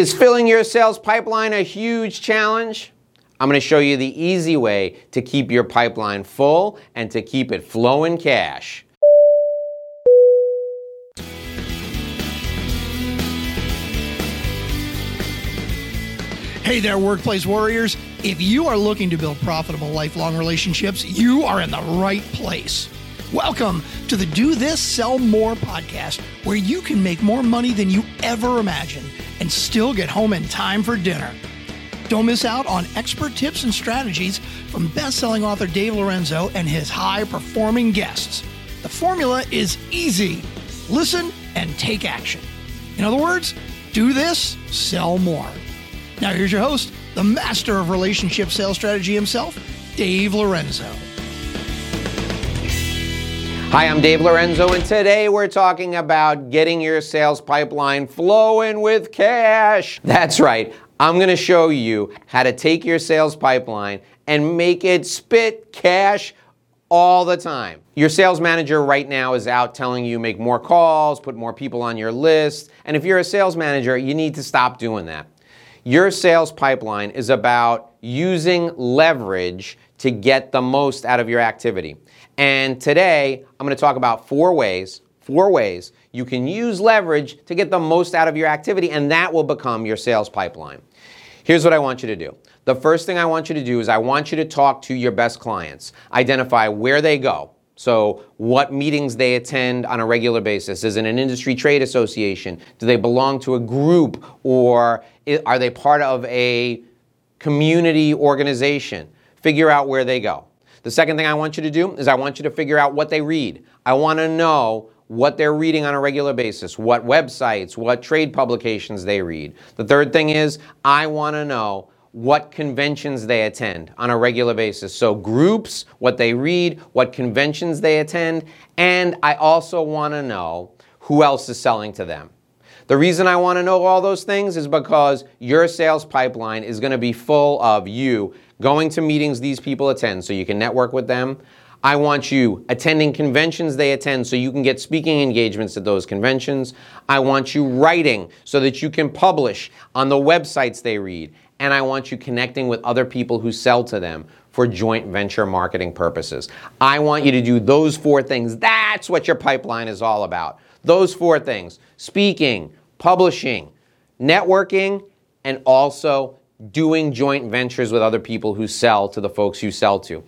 Is filling your sales pipeline a huge challenge? I'm going to show you the easy way to keep your pipeline full and to keep it flowing cash. Hey there, workplace warriors. If you are looking to build profitable lifelong relationships, you are in the right place. Welcome to the Do This, Sell More podcast, where you can make more money than you ever imagined and still get home in time for dinner. Don't miss out on expert tips and strategies from best-selling author Dave Lorenzo and his high-performing guests. The formula is easy. Listen and take action. In other words, do this, sell more. Now here's your host, the master of relationship sales strategy himself, Dave Lorenzo. Hi, I'm Dave Lorenzo, and today we're talking about getting your sales pipeline flowing with cash. That's right. I'm going to show you how to take your sales pipeline and make it spit cash all the time. Your sales manager right now is out telling you make more calls, put more people on your list, and if you're a sales manager, you need to stop doing that. Your sales pipeline is about using leverage to get the most out of your activity. And today, I'm going to talk about four ways, four ways you can use leverage to get the most out of your activity, and that will become your sales pipeline. Here's what I want you to do. The first thing I want you to do is I want you to talk to your best clients, identify where they go. So, what meetings they attend on a regular basis. Is it an industry trade association? Do they belong to a group or are they part of a community organization? Figure out where they go. The second thing I want you to do is I want you to figure out what they read. I want to know what they're reading on a regular basis, what websites, what trade publications they read. The third thing is I want to know what conventions they attend on a regular basis. So, groups, what they read, what conventions they attend, and I also want to know who else is selling to them. The reason I want to know all those things is because your sales pipeline is going to be full of you going to meetings these people attend so you can network with them. I want you attending conventions they attend so you can get speaking engagements at those conventions. I want you writing so that you can publish on the websites they read. And I want you connecting with other people who sell to them for joint venture marketing purposes. I want you to do those four things. That's what your pipeline is all about. Those four things speaking, publishing, networking, and also doing joint ventures with other people who sell to the folks you sell to.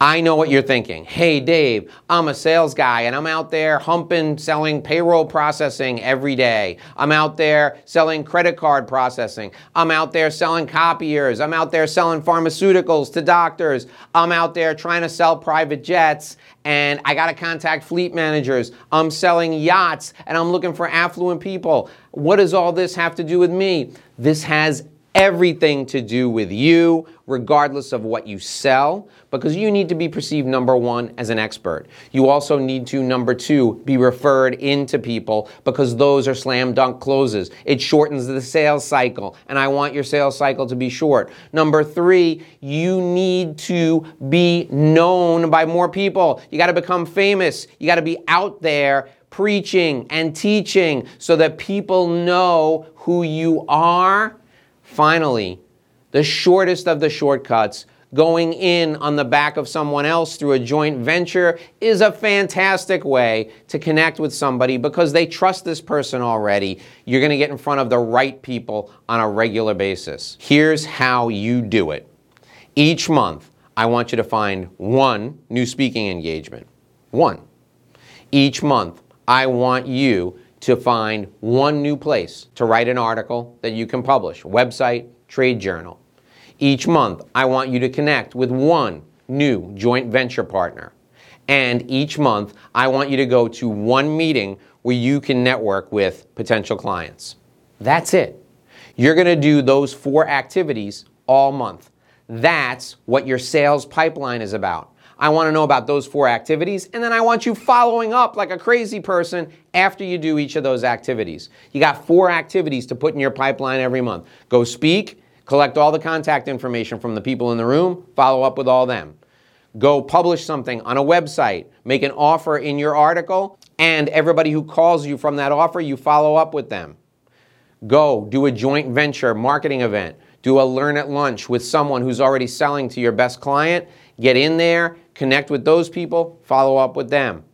I know what you're thinking. Hey, Dave, I'm a sales guy and I'm out there humping selling payroll processing every day. I'm out there selling credit card processing. I'm out there selling copiers. I'm out there selling pharmaceuticals to doctors. I'm out there trying to sell private jets and I got to contact fleet managers. I'm selling yachts and I'm looking for affluent people. What does all this have to do with me? This has everything to do with you, regardless of what you sell, because you need to be perceived, number one, as an expert. You also need to, number two, be referred into people because those are slam dunk closes. It shortens the sales cycle, and I want your sales cycle to be short. Number three, you need to be known by more people. You got to become famous. You got to be out there preaching and teaching so that people know who you are Finally, the shortest of the shortcuts, going in on the back of someone else through a joint venture, is a fantastic way to connect with somebody because they trust this person already. You're going to get in front of the right people on a regular basis. Here's how you do it each month, I want you to find one new speaking engagement. One. Each month, I want you to find one new place to write an article that you can publish website, trade journal. Each month, I want you to connect with one new joint venture partner. And each month, I want you to go to one meeting where you can network with potential clients. That's it. You're going to do those four activities all month. That's what your sales pipeline is about. I want to know about those four activities, and then I want you following up like a crazy person after you do each of those activities. You got four activities to put in your pipeline every month. Go speak, collect all the contact information from the people in the room, follow up with all them. Go publish something on a website, make an offer in your article, and everybody who calls you from that offer, you follow up with them. Go do a joint venture marketing event. Do a learn at lunch with someone who's already selling to your best client. Get in there, connect with those people, follow up with them.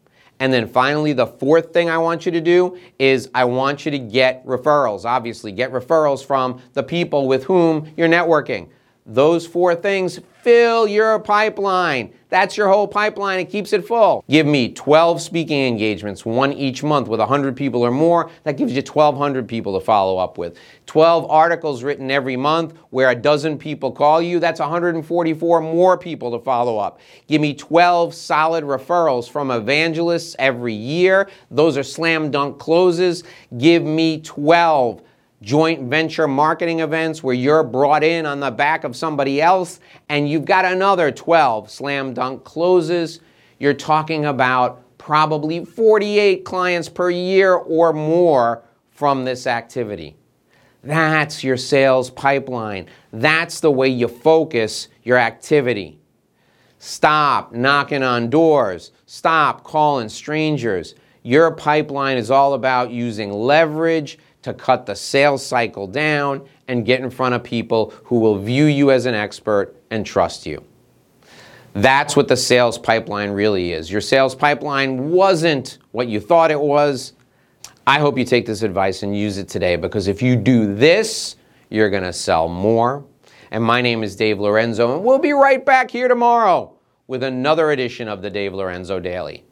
And then finally, the fourth thing I want you to do is I want you to get referrals. Obviously, get referrals from the people with whom you're networking. Those four things fill your pipeline. That's your whole pipeline. It keeps it full. Give me 12 speaking engagements, one each month with 100 people or more. That gives you 1,200 people to follow up with. 12 articles written every month where a dozen people call you. That's 144 more people to follow up. Give me 12 solid referrals from evangelists every year. Those are slam dunk closes. Give me 12 joint venture marketing events where you're brought in on the back of somebody else and you've got another 12 slam dunk closes. You're talking about probably 48 clients per year or more from this activity. That's your sales pipeline. That's the way you focus your activity. Stop knocking on doors. Stop calling strangers. Your pipeline is all about using leverage to cut the sales cycle down and get in front of people who will view you as an expert and trust you. That's what the sales pipeline really is. Your sales pipeline wasn't what you thought it was. I hope you take this advice and use it today because if you do this, you're going to sell more. And my name is Dave Lorenzo, and we'll be right back here tomorrow with another edition of the Dave Lorenzo Daily.